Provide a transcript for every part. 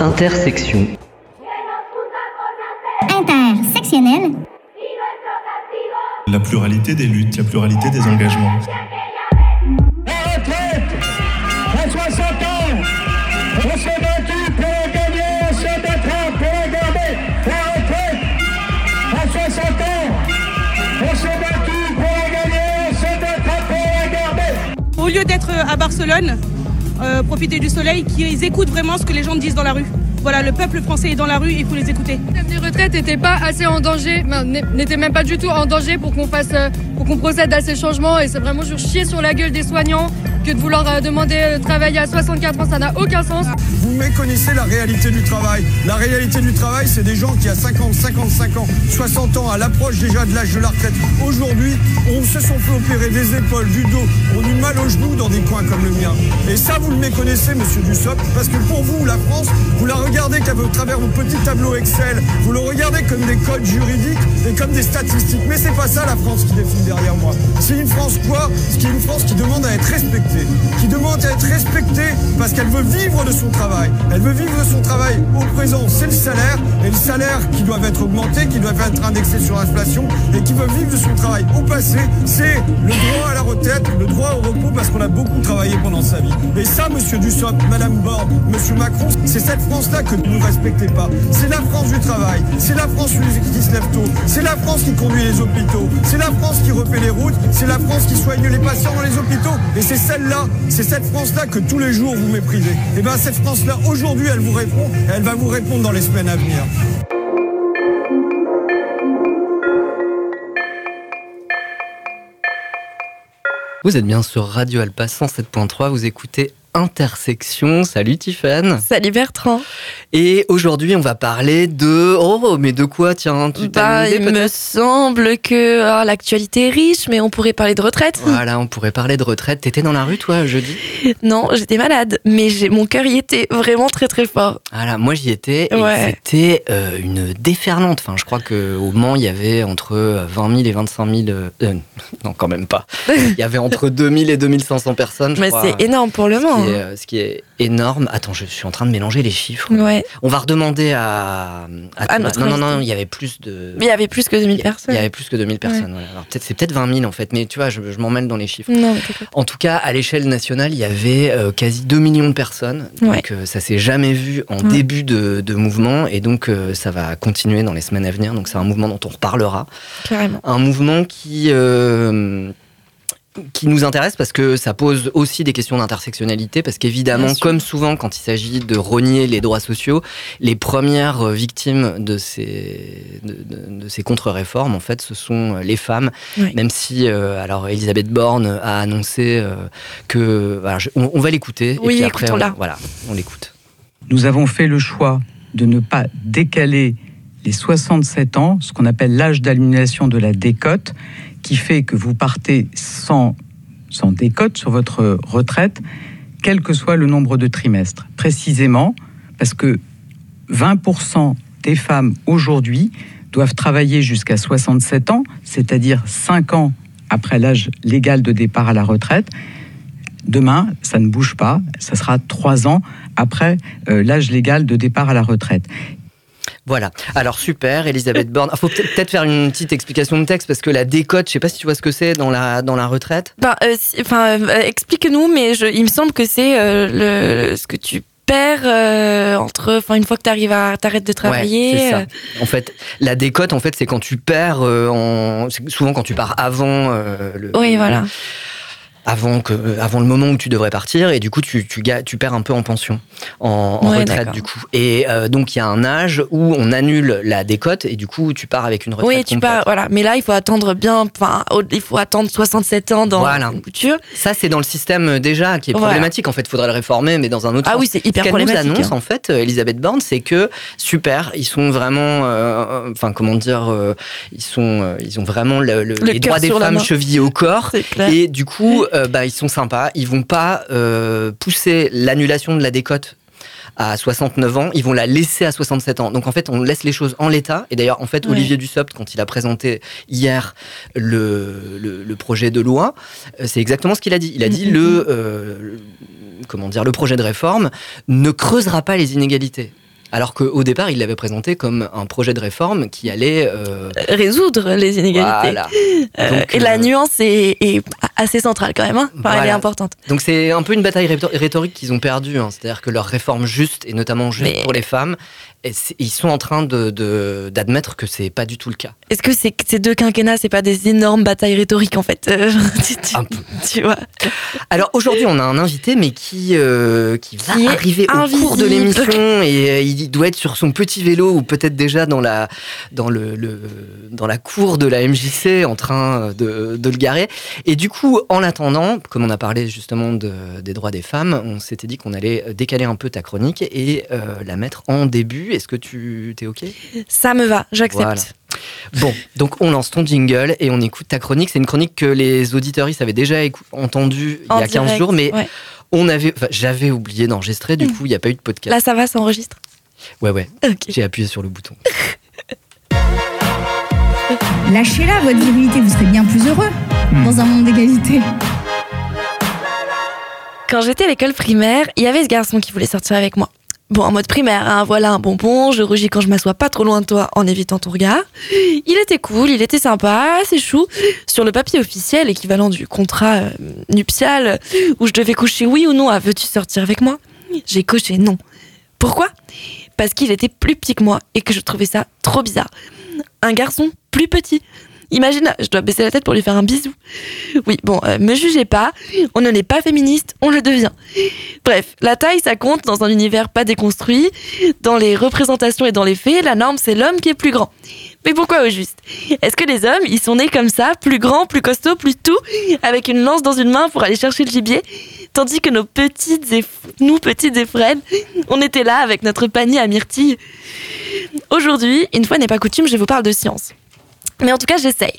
Intersection. Intersectionnel. La pluralité des luttes, la pluralité des engagements. La retraite à 60 ans, on s'est battu pour la gagner, on s'est battu pour la garder. La retraite à 60 ans, on s'est battu pour la gagner, on s'est battu pour la garder. Au lieu d'être à Barcelone, euh, profiter du soleil, qu'ils écoutent vraiment ce que les gens disent dans la rue. Voilà, le peuple français est dans la rue il faut les écouter. Le système des retraites n'était pas assez en danger, n'était même pas du tout en danger pour qu'on fasse, euh, pour qu'on procède à ces changements. Et c'est vraiment juste chier sur la gueule des soignants de vouloir euh, demander de travailler à 64 ans, ça n'a aucun sens. Vous méconnaissez la réalité du travail. La réalité du travail, c'est des gens qui à 50, 55 ans, 60 ans, à l'approche déjà de l'âge de la retraite, aujourd'hui, on se sont fait opérer des épaules, du dos, ont du mal aux genoux dans des coins comme le mien. Et ça, vous le méconnaissez, monsieur Dussopt, parce que pour vous, la France, vous la regardez qu'à travers vos petits tableaux Excel, vous le regardez comme des codes juridiques et comme des statistiques. Mais c'est pas ça la France qui défile derrière moi. C'est une France quoi? C'est une France qui demande à être respectée, qui demande à être respectée parce qu'elle veut vivre de son travail. Elle veut vivre de son travail au présent, c'est le salaire, et le salaire qui doit être augmenté, qui doit être indexé sur l'inflation, et qui veut vivre de son travail au passé, c'est le droit à la retraite, le droit au repos parce qu'on a beaucoup travaillé pendant sa vie. Et ça, monsieur Dussopt, madame Borne, monsieur Macron, c'est cette France-là que vous ne respectez pas. C'est la France du travail, c'est la France qui se lève tôt, c'est la France qui conduit les hôpitaux, c'est la France qui refait les routes, c'est la France qui soigne les patients dans les hôpitaux. Et c'est c'est cette France-là que tous les jours vous méprisez. Et bien cette France-là, aujourd'hui, elle vous répond, et elle va vous répondre dans les semaines à venir. Vous êtes bien sur Radio Alpa 107.3, vous écoutez Intersection. Salut Tiffany. Salut Bertrand. Et aujourd'hui, on va parler de. Oh, mais de quoi Tiens, tu Bah, idée, il me semble que ah, l'actualité est riche, mais on pourrait parler de retraite. Voilà, on pourrait parler de retraite. T'étais dans la rue, toi, jeudi? Non, j'étais malade, mais j'ai mon cœur y était vraiment très très fort. Voilà, moi j'y étais et Ouais. c'était euh, une déferlante. Enfin, je crois qu'au Mans, il y avait entre euh, 20 000 et 25 000. euh, euh, non, quand même pas. Il y avait entre 2000 et 2500 personnes, je mais c'est énorme pour le Mans. Qui, est, euh, ce qui est énorme. Attends, je suis en train de mélanger les chiffres. Ouais. On va redemander à. À Thomas. notre non, non, non, invité. il y avait plus de. Mais il y avait plus que 2000 il personnes. y avait plus que 2000 personnes. Alors, peut-être, c'est peut-être 20 000 en fait, mais tu vois, je, je m'en mêle dans les chiffres. Non. En tout cas, à l'échelle nationale, il y avait euh, quasi 2 millions de personnes. Donc, euh, ça s'est jamais vu en début de, de mouvement. Et donc, euh, ça va continuer dans les semaines à venir. Donc, c'est un mouvement dont on reparlera. carrément. Un mouvement qui. Qui nous intéresse parce que ça pose aussi des questions d'intersectionnalité parce qu'évidemment comme souvent quand il s'agit de rogner les droits sociaux les premières victimes de ces de, de- de ces contre-réformes en fait ce sont les femmes Oui. même si euh, alors Elisabeth Borne a annoncé euh, que voilà, je- on, on va l'écouter Oui, et puis après on, écoutons-la. voilà on l'écoute nous avons fait le choix de ne pas décaler les 67 ans, ce qu'on appelle l'âge d'annulation de la décote, qui fait que vous partez sans, sans décote sur votre retraite, quel que soit le nombre de trimestres. Précisément parce que 20% des femmes aujourd'hui doivent travailler jusqu'à 67 ans, c'est-à-dire 5 ans après l'âge légal de départ à la retraite. Demain, ça ne bouge pas, ça sera 3 ans après euh, l'âge légal de départ à la retraite. Voilà. Alors super, Elisabeth Borne. Il faut peut-être faire une petite explication de texte parce que la décote, je sais pas si tu vois ce que c'est dans la dans la retraite. Ben, euh, si- enfin, euh, explique-nous, mais je, il me semble que c'est euh, le, ce que tu perds entre, enfin, une fois que tu arrives à t'arrêtes de travailler. Ouais, c'est ça. En fait, la décote, en fait, c'est quand tu perds en souvent quand tu pars avant le Oui, voilà. Avant que euh, avant le moment où tu devrais partir et du coup tu tu, tu perds un peu en pension en, en Ouais, retraite du coup. Et euh, donc il y a un âge où on annule la décote et du coup tu pars avec une retraite Oui, tu complète. pars, voilà. Mais là, il faut attendre bien, enfin, il faut attendre 67 ans dans Voilà. une couture. Ça c'est dans le système euh, déjà qui est Voilà. problématique en fait, il faudrait le réformer mais dans un autre Ah sens. oui, c'est hyper Ce qu'elle nous problématique. annonce hein. en fait, Elisabeth Borne, c'est que super, ils sont vraiment, euh, enfin comment dire, euh, ils sont, ils ont vraiment le- le- Le les droits des femmes chevillés au corps. Et du coup, euh, bah, ils sont sympas. Ils vont pas euh, pousser l'annulation de la décote à 69 ans, ils vont la laisser à 67 ans. Donc en fait, on laisse les choses en l'état. Et d'ailleurs, en fait, Ouais. Olivier Dussopt, quand il a présenté hier le, le, le projet de loi, euh, c'est exactement ce qu'il a dit. Il a dit Mhm. le, euh, le- comment dire, le projet de réforme ne creusera pas les inégalités. Alors qu'au départ, il l'avait présenté comme un projet de réforme qui allait euh, résoudre les inégalités. Voilà. Donc, et la nuance est, est assez centrale quand même. Hein. Enfin, Elle est Voilà. importante. Donc c'est un peu une bataille rhétor- rhétorique qu'ils ont perdue. hein. C'est-à-dire que leur réforme juste, et notamment juste Mais- pour les femmes, et ils sont en train de- de- d'admettre que c'est pas du tout le cas. Est-ce que ces deux quinquennats, c'est pas des énormes batailles rhétoriques en fait Euh, tu, tu- Un peu. tu vois? Alors aujourd'hui, on a un invité, mais qui, euh, qui va Qui arriver au cours de invisible. l'émission et euh, il doit être sur son petit vélo ou peut-être déjà dans la, dans, le, le- dans la cour de la MJC en train de, de le garer. Et du coup, en attendant, comme on a parlé justement de- des droits des femmes, on s'était dit qu'on allait décaler un peu ta chronique et euh, la mettre en début. Est-ce que tu t'es OK? Ça me va, j'accepte. Voilà. Bon, donc on lance ton jingle et on écoute ta chronique. C'est une chronique que les auditeuristes avaient déjà entendue il y a 15 direct, jours, mais ouais. on avait, enfin, j'avais oublié d'enregistrer, du Mm. coup, il n'y a pas eu de podcast. Là, ça va, ça enregistre? Ouais, ouais, j'ai appuyé sur le bouton. Lâchez-la, votre virilité, vous serez bien plus heureux dans un monde d'égalité. Quand j'étais à l'école primaire, il y avait ce garçon qui voulait sortir avec moi. Bon, en mode primaire, hein, voilà un bonbon, je rugis quand je m'assois pas trop loin de toi en évitant ton regard. Il était cool, il était sympa, assez chou. Sur le papier officiel, équivalent du contrat euh, nuptial, où je devais coucher oui ou non à veux-tu sortir avec moi, j'ai coché non. Pourquoi? Parce qu'il était plus petit que moi et que je trouvais ça trop bizarre. Un garçon plus petit. Imagine, je dois baisser la tête pour lui faire un bisou. Oui, bon, euh, me jugez pas, on ne n'est pas féministe, on le devient. Bref, la taille, ça compte dans un univers pas déconstruit. Dans les représentations et dans les faits, la norme, c'est l'homme qui est plus grand. Mais pourquoi au juste? Est-ce que les hommes, ils sont nés comme ça, plus grands, plus costauds, plus tout, avec une lance dans une main pour aller chercher le gibier? Tandis que nos petites et nous, petites et frêles, on était là avec notre panier à myrtilles. Aujourd'hui, une fois n'est pas coutume, je vous parle de science. Mais en tout cas, j'essaye.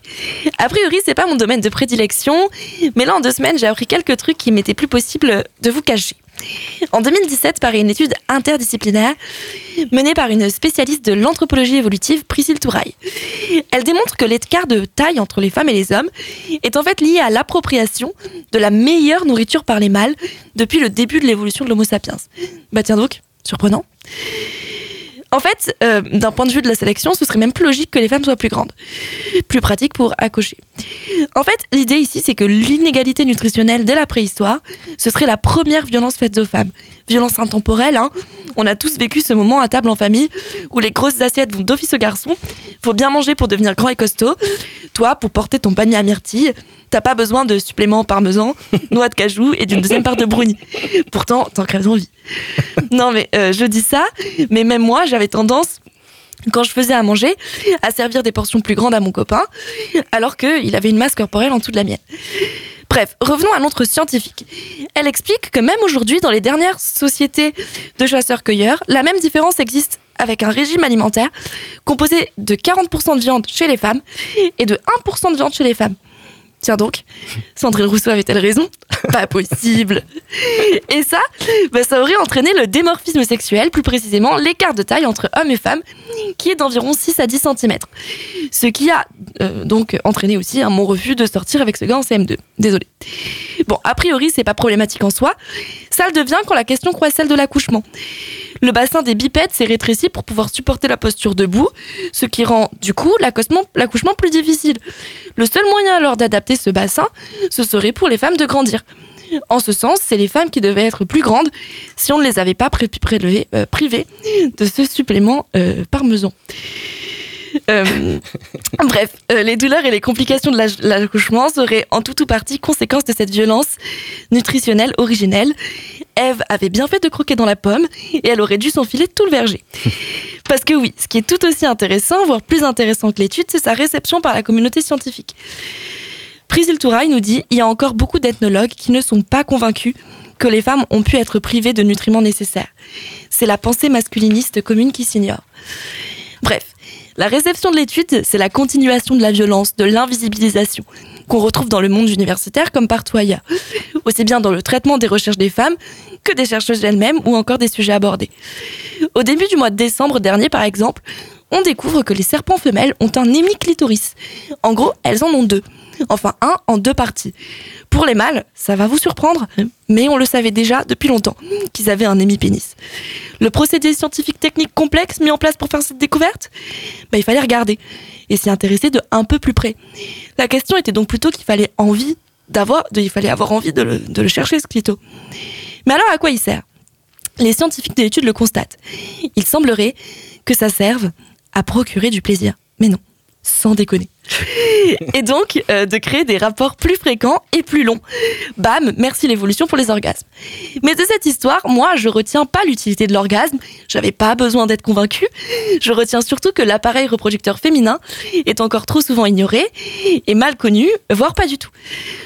A priori, c'est pas mon domaine de prédilection, mais là, en deux semaines, j'ai appris quelques trucs qui m'étaient plus possible de vous cacher. En 2017, par une étude interdisciplinaire menée par une spécialiste de l'anthropologie évolutive, Priscille Touraille. Elle démontre que l'écart de taille entre les femmes et les hommes est en fait lié à l'appropriation de la meilleure nourriture par les mâles depuis le début de l'évolution de l'Homo sapiens. Bah tiens donc, surprenant. En fait, euh, d'un point de vue de la sélection, ce serait même plus logique que les femmes soient plus grandes. Plus pratique pour accoucher. En fait, l'idée ici, c'est que l'inégalité nutritionnelle dès la préhistoire, ce serait la première violence faite aux femmes. Violence intemporelle, hein. On a tous vécu ce moment à table en famille où les grosses assiettes vont d'office au garçon. Faut bien manger pour devenir grand et costaud. Toi, pour porter ton panier à myrtille, t'as pas besoin de suppléments parmesan, noix de cajou et d'une deuxième part de brownie. Pourtant, t'en crèves envie. Non, mais euh, je dis ça, mais même moi, j'avais tendance quand je faisais à manger, à servir des portions plus grandes à mon copain, alors qu'il avait une masse corporelle en dessous de la mienne. Bref, revenons à notre scientifique. Elle explique que même aujourd'hui, dans les dernières sociétés de chasseurs-cueilleurs, la même différence existe avec un régime alimentaire composé de 40% de viande chez les femmes et de 1% de viande chez les femmes. Tiens donc, Sandrine Rousseau avait-elle raison? Pas possible. Et ça, bah, ça aurait entraîné le démorphisme sexuel, plus précisément l'écart de taille entre hommes et femmes, qui est d'environ 6 à 10 cm. Ce qui a euh, donc entraîné aussi un mon refus de sortir avec ce gars en CM2. Désolé. Bon, a priori, c'est pas problématique en soi. Ça le devient quand la question croise celle de l'accouchement. Le bassin des bipèdes s'est rétréci pour pouvoir supporter la posture debout, ce qui rend du coup l'accouchement plus difficile. Le seul moyen alors d'adapter ce bassin, ce serait pour les femmes de grandir. En ce sens, c'est les femmes qui devaient être plus grandes si on ne les avait pas pré- prélevées, euh, privées de ce supplément euh, parmesan. Euh, bref, euh, les douleurs et les complications de l'accouchement seraient en tout ou partie conséquence de cette violence nutritionnelle originelle. Ève avait bien fait de croquer dans la pomme et elle aurait dû s'enfiler tout le verger. Parce que oui, ce qui est tout aussi intéressant, voire plus intéressant que l'étude, c'est sa réception par la communauté scientifique. Priscille Touraille nous dit il y a encore beaucoup d'ethnologues qui ne sont pas convaincus que les femmes ont pu être privées de nutriments nécessaires. C'est la pensée masculiniste commune qui s'ignore. Bref, la réception de l'étude, c'est la continuation de la violence, de l'invisibilisation, qu'on retrouve dans le monde universitaire comme partout ailleurs, aussi bien dans le traitement des recherches des femmes que des chercheuses elles-mêmes ou encore des sujets abordés. Au début du mois de décembre dernier, par exemple, on découvre que les serpents femelles ont un hémiclitoris. En gros, elles en ont deux. Enfin, un en deux parties. Pour les mâles, ça va vous surprendre, mais on le savait déjà depuis longtemps qu'ils avaient un hémipénis. Le procédé scientifique technique complexe mis en place pour faire cette découverte bah, Il fallait regarder et s'y intéresser de un peu plus près. La question était donc plutôt qu'il fallait envie d'avoir, il fallait avoir envie de le, de le chercher ce clito. Mais alors à quoi il sert? Les scientifiques de l'étude le constatent. Il semblerait que ça serve à procurer du plaisir. Mais non, sans déconner. Et donc euh, de créer des rapports plus fréquents et plus longs. Bam, merci l'évolution pour les orgasmes. Mais de cette histoire, moi, je retiens pas l'utilité de l'orgasme. J'avais pas besoin d'être convaincue. Je retiens surtout que l'appareil reproducteur féminin est encore trop souvent ignoré et mal connu, voire pas du tout.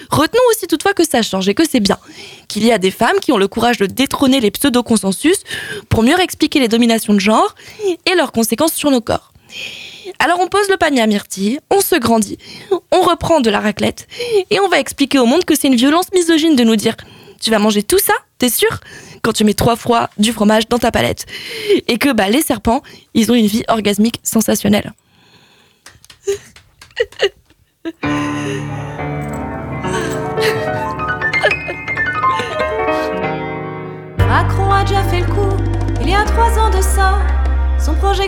Retenons aussi toutefois que ça change et que c'est bien. Qu'il y a des femmes qui ont le courage de détrôner les pseudo-consensus pour mieux expliquer les dominations de genre et leurs conséquences sur nos corps. Alors on pose le panier à myrtille, on se grandit, on reprend de la raclette et on va expliquer au monde que c'est une violence misogyne de nous dire tu vas manger tout ça, t'es sûr? Quand tu mets trois fois du fromage dans ta palette. Et que bah, les serpents, ils ont une vie orgasmique sensationnelle.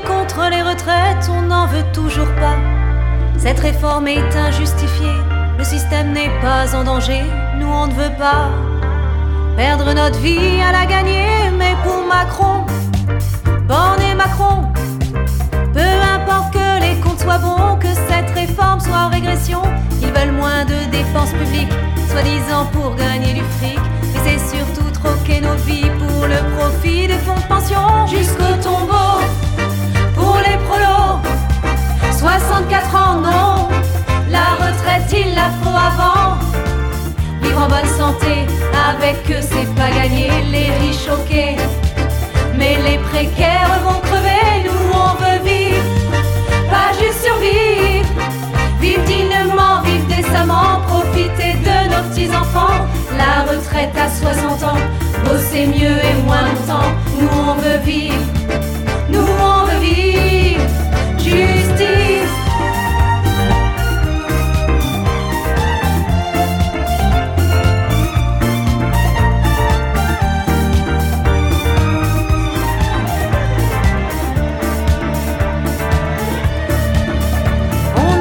Contre les retraites, on n'en veut toujours pas. Cette réforme est injustifiée, le système n'est pas en danger, nous on ne veut pas perdre notre vie à la gagner. Mais pour Macron, Borne Macron, peu importe que les comptes soient bons, que cette réforme soit en régression, ils veulent moins de dépenses publiques, soi-disant pour gagner du fric. Et c'est surtout troquer nos vies pour le profit des fonds de pension jusqu'au tombeau. Pour les prolos, 64 ans non, la retraite il la faut avant. Vivre en bonne santé, avec eux c'est pas gagné, les riches choqués. Mais les précaires vont crever, nous on veut vivre, pas juste survivre. Vivre dignement, vivre décemment, profiter de nos petits-enfants. La retraite à 60 ans, bosser mieux et moins longtemps. Nous on veut vivre, On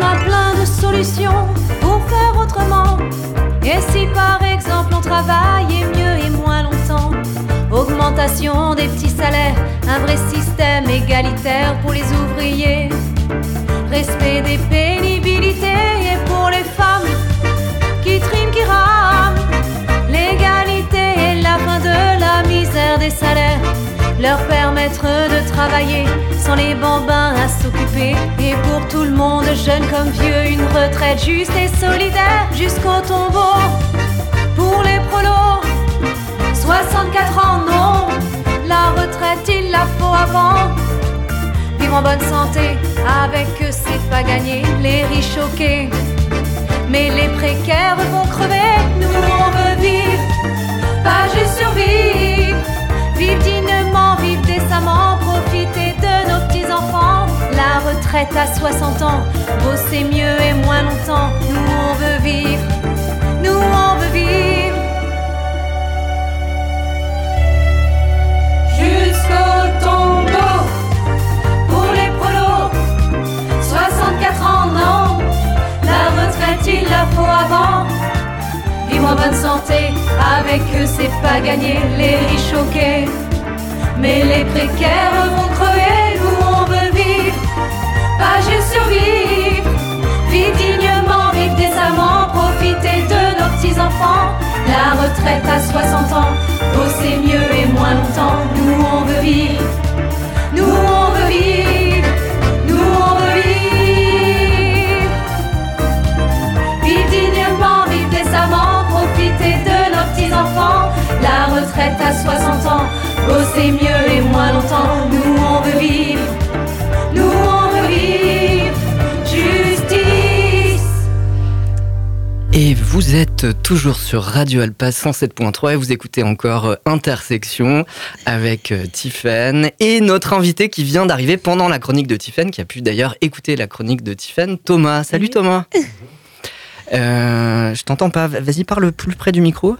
a plein de solutions pour faire autrement. Et si par exemple on travaillait mieux Des petits salaires, un vrai système égalitaire pour les ouvriers. Respect des pénibilités et pour les femmes qui triment, qui rament. L'égalité et la fin de la misère des salaires. Leur permettre de travailler sans les bambins à s'occuper. Et pour tout le monde, jeune comme vieux, une retraite juste et solidaire jusqu'au tombeau. Pour les prolos, 64 ans non, la retraite il la faut avant. Vivre en bonne santé, avec eux c'est pas gagné, les riches choqués. Mais les précaires vont crever, nous on veut vivre, pas juste survivre. Vivre dignement, vivre décemment, profiter de nos petits-enfants. La retraite à 60 ans, bosser mieux et moins longtemps. Nous on veut vivre, nous on veut vivre. Bonne santé, avec eux c'est pas gagné, les riches choqués. Mais les précaires vont crever, nous on veut vivre, pas juste survivre. Vivre dignement, vivre décemment, profiter de nos petits-enfants. La retraite à 60 ans, bosser mieux et moins longtemps. Nous on veut vivre, nous on veut vivre, retraite à 60 ans, bosser mieux et moins longtemps. Nous on veut vivre, nous on veut vivre. Justice. Et vous êtes toujours sur Radio Alpa 107.3 et vous écoutez encore euh, Intersection avec euh, Tiffen et notre invité qui vient d'arriver pendant la chronique de Tiffen, qui a pu d'ailleurs écouter la chronique de Tiffen, Thomas. Salut Thomas Euh, je t'entends pas. Vas-y, parle plus près du micro.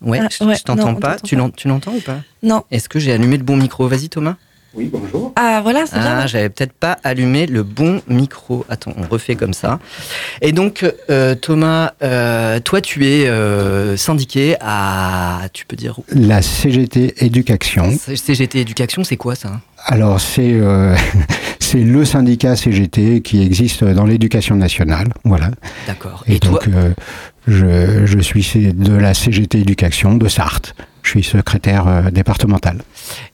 Ouais, Ah, je, ouais, je t'entends pas. Tu pas. l'en- tu l'entends ou pas Non. Est-ce que j'ai allumé le bon micro Vas-y, Thomas. Oui, bonjour. Ah, voilà, c'est Ah, bien. j'avais peut-être pas allumé le bon micro. Attends, on refait comme ça. Et donc, euh, Thomas, euh, toi, tu es euh, syndiqué à, tu peux dire, La CGT Éducation. CGT Éducation, c'est quoi ça? Alors c'est euh, c'est le syndicat CGT qui existe dans l'éducation nationale, voilà. D'accord. Et, Et toi, donc euh, je, je suis de la CGT Éducation de Sarthe. Je suis secrétaire euh, départemental.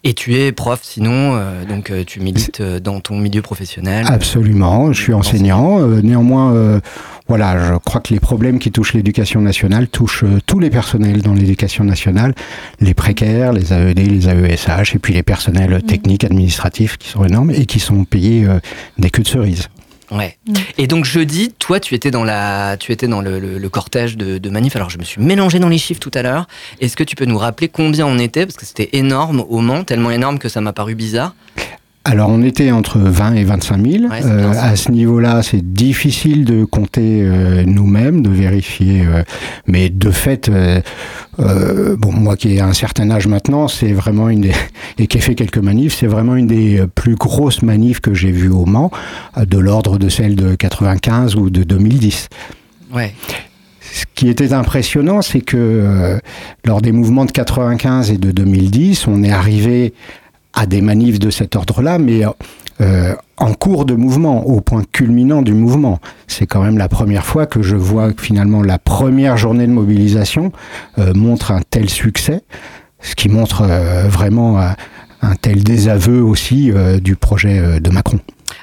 et tu es prof, sinon, euh, donc tu milites dans ton milieu professionnel. Absolument, je suis enseignant. Euh, néanmoins, voilà, je crois que les problèmes qui touchent l'éducation nationale touchent euh, tous les personnels dans l'éducation nationale, les précaires, les AED, les AESH, et puis les personnels techniques, administratifs qui sont énormes et qui sont payés euh, des queues de cerises. Ouais. Et donc jeudi, toi, tu étais dans la, tu étais dans le, le- le cortège de, de manif. Alors je me suis mélangé dans les chiffres tout à l'heure. Est-ce que tu peux nous rappeler combien on était? Parce que c'était énorme au Mans, tellement énorme que ça m'a paru bizarre. Alors, on était entre 20 et 25 000. Ouais, c'est Euh, à ce niveau-là, c'est difficile de compter euh, nous-mêmes, de vérifier. euh, mais de fait, bon, moi qui ai un certain âge maintenant, c'est vraiment une des, et qui ai fait quelques manifs, c'est vraiment une des plus grosses manifs que j'ai vues au Mans, de l'ordre de celle de 95 ou de 2010. Ouais. Ce qui était impressionnant, c'est que euh, lors des mouvements de 95 et de 2010, on est arrivé à des manifs de cet ordre-là, mais euh, en cours de mouvement, au point culminant du mouvement. C'est quand même la première fois que je vois que finalement la première journée de mobilisation euh, montre un tel succès, ce qui montre euh, vraiment euh, un tel désaveu aussi euh, du projet euh, de Macron.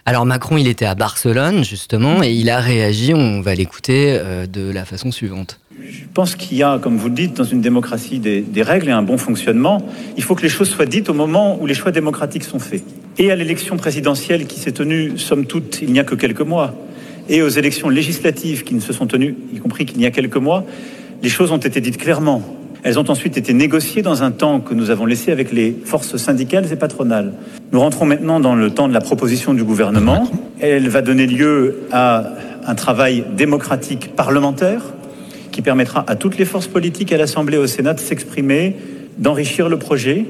Alors Macron, il était à Barcelone justement et il a réagi. On va l'écouter euh, de la façon suivante. Je pense qu'il y a, comme vous le dites, dans une démocratie des, des règles et un bon fonctionnement. Il faut que les choses soient dites au moment où les choix démocratiques sont faits. Et à l'élection présidentielle qui s'est tenue, somme toute, il n'y a que quelques mois, et aux élections législatives qui ne se sont tenues, y compris qu'il y a quelques mois, les choses ont été dites clairement. Elles ont ensuite été négociées dans un temps que nous avons laissé avec les forces syndicales et patronales. Nous rentrons maintenant dans le temps de la proposition du gouvernement. Elle va donner lieu à un travail démocratique parlementaire qui permettra à toutes les forces politiques à l'Assemblée et au Sénat de s'exprimer, d'enrichir le projet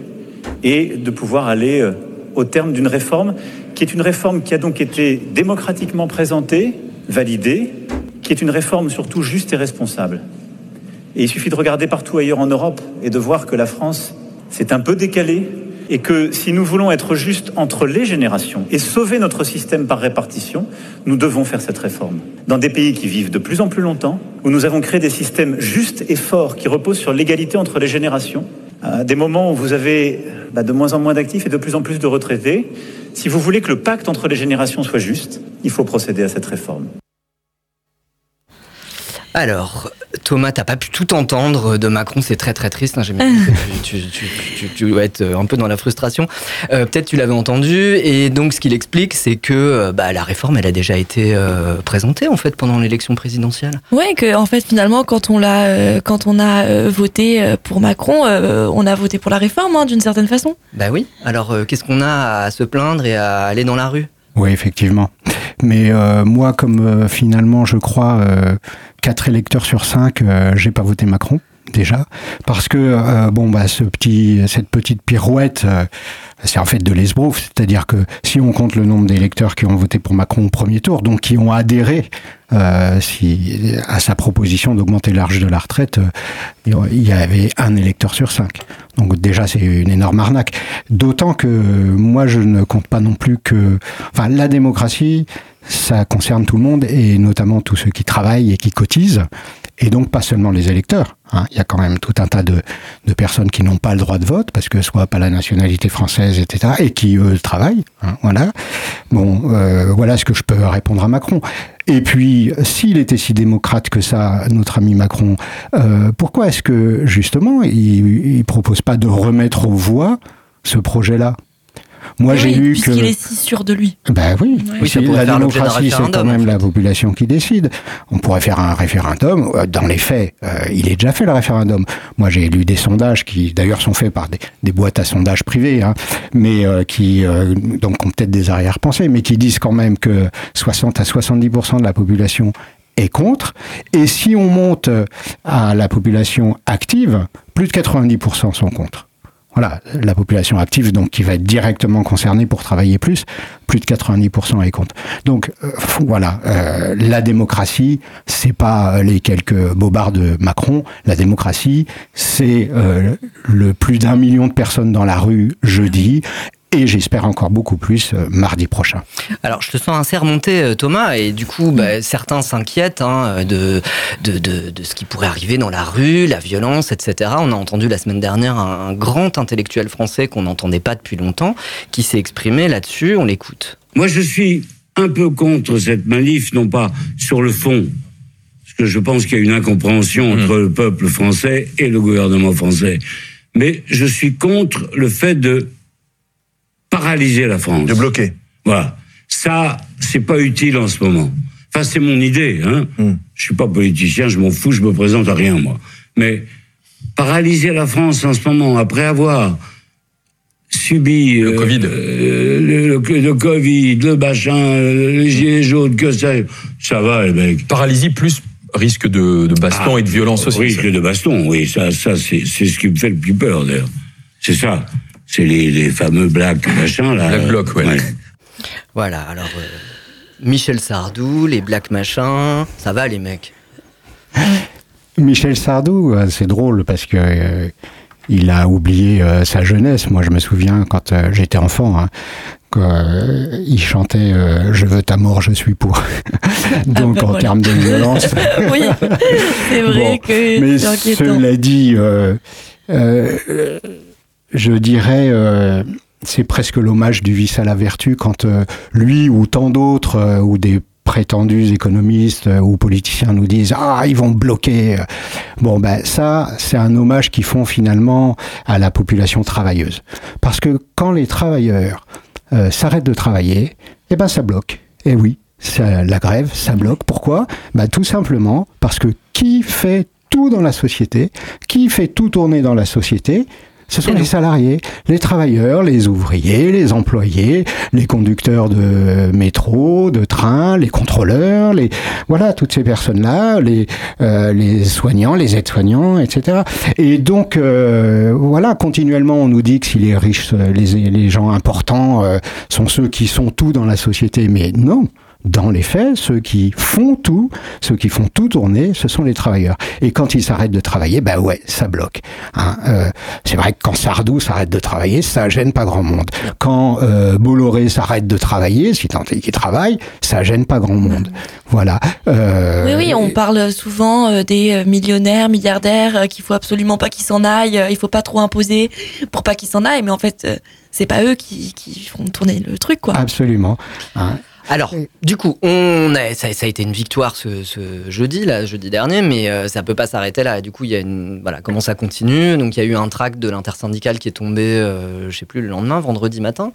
et de pouvoir aller euh, au terme d'une réforme qui est une réforme qui a donc été démocratiquement présentée, validée, qui est une réforme surtout juste et responsable. Et il suffit de regarder partout ailleurs en Europe et de voir que la France s'est un peu décalée et que si nous voulons être justes entre les générations et sauver notre système par répartition, nous devons faire cette réforme. Dans des pays qui vivent de plus en plus longtemps, où nous avons créé des systèmes justes et forts qui reposent sur l'égalité entre les générations, à des moments où vous avez bah, de moins en moins d'actifs et de plus en plus de retraités, si vous voulez que le pacte entre les générations soit juste, il faut procéder à cette réforme. Alors, Thomas, t'as pas pu tout entendre de Macron, c'est très très triste. hein, tu, tu, tu, tu dois être un peu dans la frustration. Euh, Peut-être tu l'avais entendu, et donc ce qu'il explique, c'est que euh, bah, la réforme, elle a déjà été euh, présentée en fait pendant l'élection présidentielle. Ouais, que en fait finalement quand on l'a, euh, quand on a euh, voté euh, pour Macron, euh, on a voté pour la réforme hein, d'une certaine façon. Bah oui. Alors, euh, qu'est-ce qu'on a à se plaindre et à aller dans la rue? Oui, effectivement. Mais euh, moi, comme euh, finalement, je crois, 4 électeurs sur 5, euh, j'ai pas voté Macron déjà parce que euh, bon bah ce petit cette petite pirouette euh, c'est en fait de l'esbrouf c'est-à-dire que si on compte le nombre d'électeurs qui ont voté pour Macron au premier tour donc qui ont adhéré euh, si, à sa proposition d'augmenter l'âge de la retraite euh, il y avait un électeur sur cinq. Donc déjà c'est une énorme arnaque. D'autant que moi je ne compte pas non plus que enfin la démocratie ça concerne tout le monde et notamment tous ceux qui travaillent et qui cotisent et donc pas seulement les électeurs. Hein. Il y a quand même tout un tas de, personnes qui n'ont pas le droit de vote parce que soit pas la nationalité française, etc. et qui eux travaillent. Hein, voilà. Bon, euh, voilà ce que je peux répondre à Macron. Et puis, s'il était si démocrate que ça, notre ami Macron, euh, pourquoi est-ce que justement il, il propose pas de remettre aux voix ce projet-là? Moi, Oui, j'ai lu que. est si sûr de lui. Ben oui, Oui, ça Si la démocratie, c'est quand même en la population qui décide. On pourrait faire un référendum. Euh, Dans les faits, euh, il est déjà fait le référendum. Moi, j'ai lu des sondages qui, d'ailleurs, sont faits par des, des boîtes à sondages privées, hein, mais euh, qui euh, donc ont peut-être des arrière-pensées, mais qui disent quand même que 60 à 70% de la population est contre. Et si on monte à la population active, plus de 90% sont contre. Voilà, la population active, donc qui va être directement concernée pour travailler plus, plus de 90% est contre. Donc euh, voilà, euh, la démocratie, c'est pas les quelques bobards de Macron. La démocratie, c'est euh, le plus d'un million de personnes dans la rue jeudi et j'espère encore beaucoup plus euh, mardi prochain. Alors, je te sens assez remonté, euh, Thomas, et du coup, bah, certains s'inquiètent hein, de, de, de, de, ce qui pourrait arriver dans la rue, la violence, etc. On a entendu la semaine dernière un, un grand intellectuel français qu'on n'entendait pas depuis longtemps, qui s'est exprimé là-dessus. On l'écoute. Moi, je suis un peu contre cette manif, non pas sur le fond, parce que je pense qu'il y a une incompréhension mmh. entre le peuple français et le gouvernement français, mais je suis contre le fait de paralyser la France. De bloquer. Voilà. Ça, c'est pas utile en ce moment. Enfin, c'est mon idée. Hein. Mm. Je suis pas politicien, je m'en fous, je me présente à rien, moi. Mais paralyser la France en ce moment, après avoir subi le euh, Covid, euh, le, le, le, Covid, le machin, les gilets jaunes, que ça, ça va, les mecs. Paralysie plus risque de, de baston ah, et de violence aussi. Risque de baston, oui, ça, ça c'est ce qui me fait le plus peur, d'ailleurs. C'est ça c'est les, les, fameux black machin là. Black bloc, ouais. ouais. Voilà, alors euh, Michel Sardou, les black machins, ça va les mecs? Michel Sardou, euh, c'est drôle parce que euh, il a oublié euh, sa jeunesse. Moi, je me souviens quand euh, j'étais enfant. Hein, qu'il euh, chantait Je veux ta mort, je suis pour. Donc, ah ben en voilà. termes de violence. oui, c'est vrai bon, que. Mais cela dit, je dirais, euh, c'est presque l'hommage du vice à la vertu quand euh, lui ou tant d'autres euh, ou des prétendus économistes ou politiciens nous disent ah ils vont bloquer bon ben ça c'est un hommage qu'ils font finalement à la population travailleuse. Parce que quand les travailleurs s'arrêtent de travailler eh ben ça bloque. Et oui ça, la grève ça bloque. Pourquoi? Ben, tout simplement parce que qui fait tout dans la société qui fait tout tourner dans la société ce sont les salariés, les travailleurs, les ouvriers, les employés, les conducteurs de métro, de train, les contrôleurs, les voilà toutes ces personnes-là, les euh, les soignants, les aides-soignants, etc. Et donc euh, voilà, continuellement on nous dit que si les riches, les les gens importants euh, sont ceux qui sont tout dans la société, mais non dans les faits, ceux qui font tout, ceux qui font tout tourner, ce sont les travailleurs. Et quand ils s'arrêtent de travailler, bah ouais, ça bloque. Hein, euh, c'est vrai que quand Sardou s'arrête de travailler, ça gêne pas grand monde. Quand euh, Bolloré s'arrête de travailler, si tant est qu'il travaille, ça gêne pas grand monde. Voilà. Euh, oui, oui, on parle souvent des millionnaires, milliardaires, qu'il faut absolument pas qu'ils s'en aillent, il faut pas trop imposer pour pas qu'ils s'en aillent, mais en fait, c'est pas eux qui, qui font tourner le truc, quoi. Absolument. Hein. Alors, du coup, on a, ça, ça, a été une victoire ce, ce, jeudi, là, jeudi dernier, mais euh, ça peut pas s'arrêter là. Du coup, il y a une, voilà, comment ça continue Donc, il y a eu un tract de l'intersyndicale qui est tombé, euh, je sais plus, le lendemain, vendredi matin,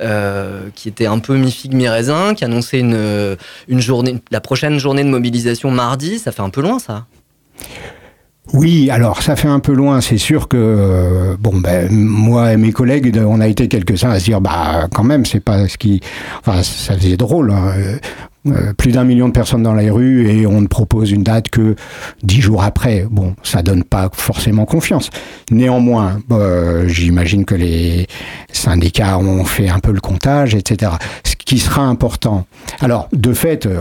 euh, qui était un peu mi-figue, mi-raisin, qui annonçait une, une journée, la prochaine journée de mobilisation mardi. Ça fait un peu loin, ça oui, alors ça fait un peu loin, c'est sûr que euh, bon ben moi et mes collègues, on a été quelques-uns à se dire bah quand même c'est pas ce qui, enfin ça faisait drôle. Hein. Euh, plus d'un million de personnes dans les rues et on ne propose une date que dix jours après. Bon, ça donne pas forcément confiance. Néanmoins, euh, j'imagine que les syndicats ont fait un peu le comptage, etc. Ce qui sera important. Alors, de fait, euh,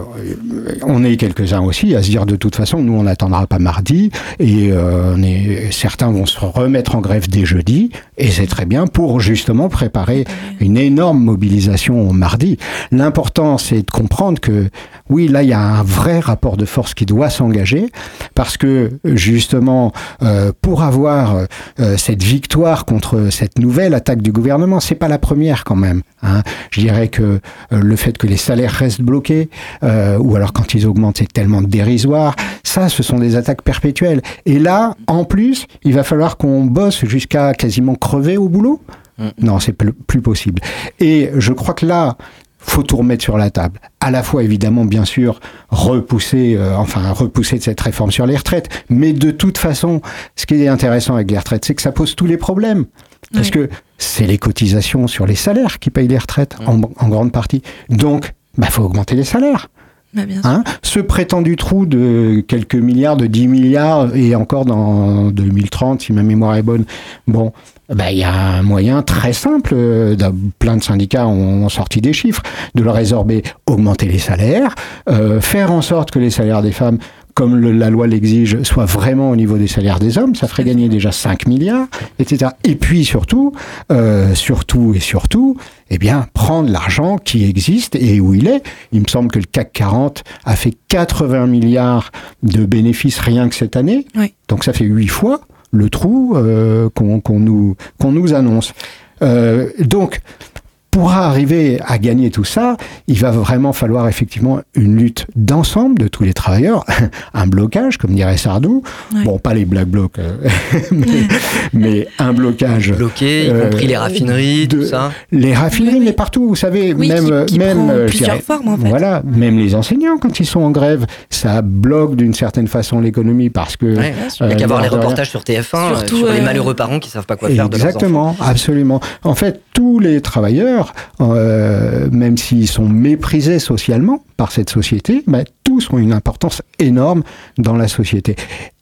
on est quelques-uns aussi à se dire de toute façon, nous on n'attendra pas mardi et euh, on est, certains vont se remettre en grève dès jeudi et c'est très bien pour justement préparer une énorme mobilisation mardi. L'important, c'est de comprendre que oui, là, il y a un vrai rapport de force qui doit s'engager parce que justement, euh, pour avoir euh, cette victoire contre cette nouvelle attaque du gouvernement, c'est pas la première quand même. Hein. Je dirais que euh, le fait que les salaires restent bloqués ou alors quand ils augmentent, c'est tellement dérisoire. Ça, ce sont des attaques perpétuelles. Et là, en plus, il va falloir qu'on bosse jusqu'à quasiment crever au boulot. Non, c'est plus possible. Et je crois que là, faut tout remettre sur la table. À la fois, évidemment, bien sûr, repousser, euh, enfin, repousser cette réforme sur les retraites. Mais de toute façon, ce qui est intéressant avec les retraites, c'est que ça pose tous les problèmes. Parce oui. que c'est les cotisations sur les salaires qui payent les retraites, en, en grande partie. Donc, bah, faut augmenter les salaires. Hein ce prétendu trou de quelques milliards, de 10 milliards, et encore dans 2030, si ma mémoire est bonne, bon, ben, il y a un moyen très simple, euh, plein de syndicats ont, sorti des chiffres, de le résorber, augmenter les salaires, euh, faire en sorte que les salaires des femmes comme la loi l'exige, soient vraiment au niveau des salaires des hommes, ça ferait gagner déjà 5 milliards, etc. Et puis surtout, euh, surtout et surtout, eh bien, prendre l'argent qui existe et où il est. Il me semble que le CAC 40 a fait 80 milliards de bénéfices rien que cette année. Donc ça fait 8 fois le trou euh, qu'on nous, qu'on nous annonce. Euh, donc, pour arriver à gagner tout ça, il va vraiment falloir effectivement une lutte d'ensemble de tous les travailleurs, un blocage, comme dirait Sardou. Bon, pas les black blocs, euh, mais, un blocage. Bloqué, y compris les raffineries, tout ça. Les raffineries, mais partout, vous savez, même, même plusieurs formes, en fait. Voilà, même les enseignants quand ils sont en grève, ça bloque d'une certaine façon l'économie parce que. il y a qu'à voir les reportages sur TF1 sur les malheureux parents qui savent pas quoi faire de leurs enfants. Exactement, absolument. En fait, tous les travailleurs, euh, même s'ils sont méprisés socialement par cette société, bah, tous ont une importance énorme dans la société.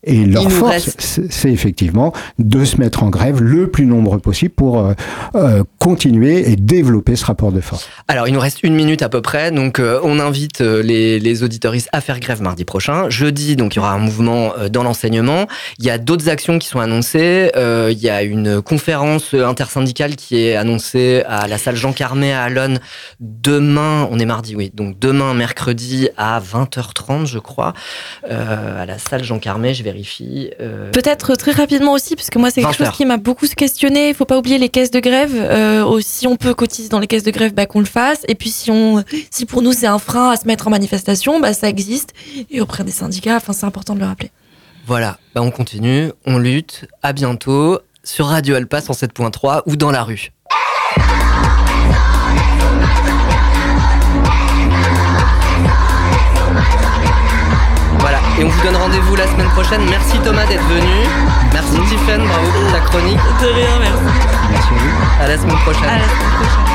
Et leur force, c'est effectivement de se mettre en grève le plus nombreux possible pour euh, euh, continuer et développer ce rapport de force. Alors, il nous reste une minute à peu près, donc euh, on invite les, les auditoristes à faire grève mardi prochain. Jeudi, donc il y aura un mouvement dans l'enseignement. Il y a d'autres actions qui sont annoncées. il y a une conférence intersyndicale qui est annoncée à la salle Jean Carmet à Alonne demain. On est mardi, oui. Donc demain, mercredi à 20h30, je crois, à la salle Jean Carmet. Je vais euh, Peut-être très rapidement aussi, parce que moi c'est quelque chose qui m'a beaucoup questionné. Il faut pas oublier les caisses de grève. Euh, si on peut cotiser dans les caisses de grève, bah, qu'on le fasse. Et puis si on, si pour nous c'est un frein à se mettre en manifestation, bah, ça existe. Et auprès des syndicats, enfin c'est important de le rappeler. Voilà, bah, on continue, on lutte. À bientôt sur Radio Alpa 107.3 ou dans la rue. Et on vous donne rendez-vous la semaine prochaine. Merci Thomas d'être venu. Merci Tiffen, bravo pour ta chronique. De rien, merci. Merci à vous. À la semaine prochaine. À la semaine prochaine.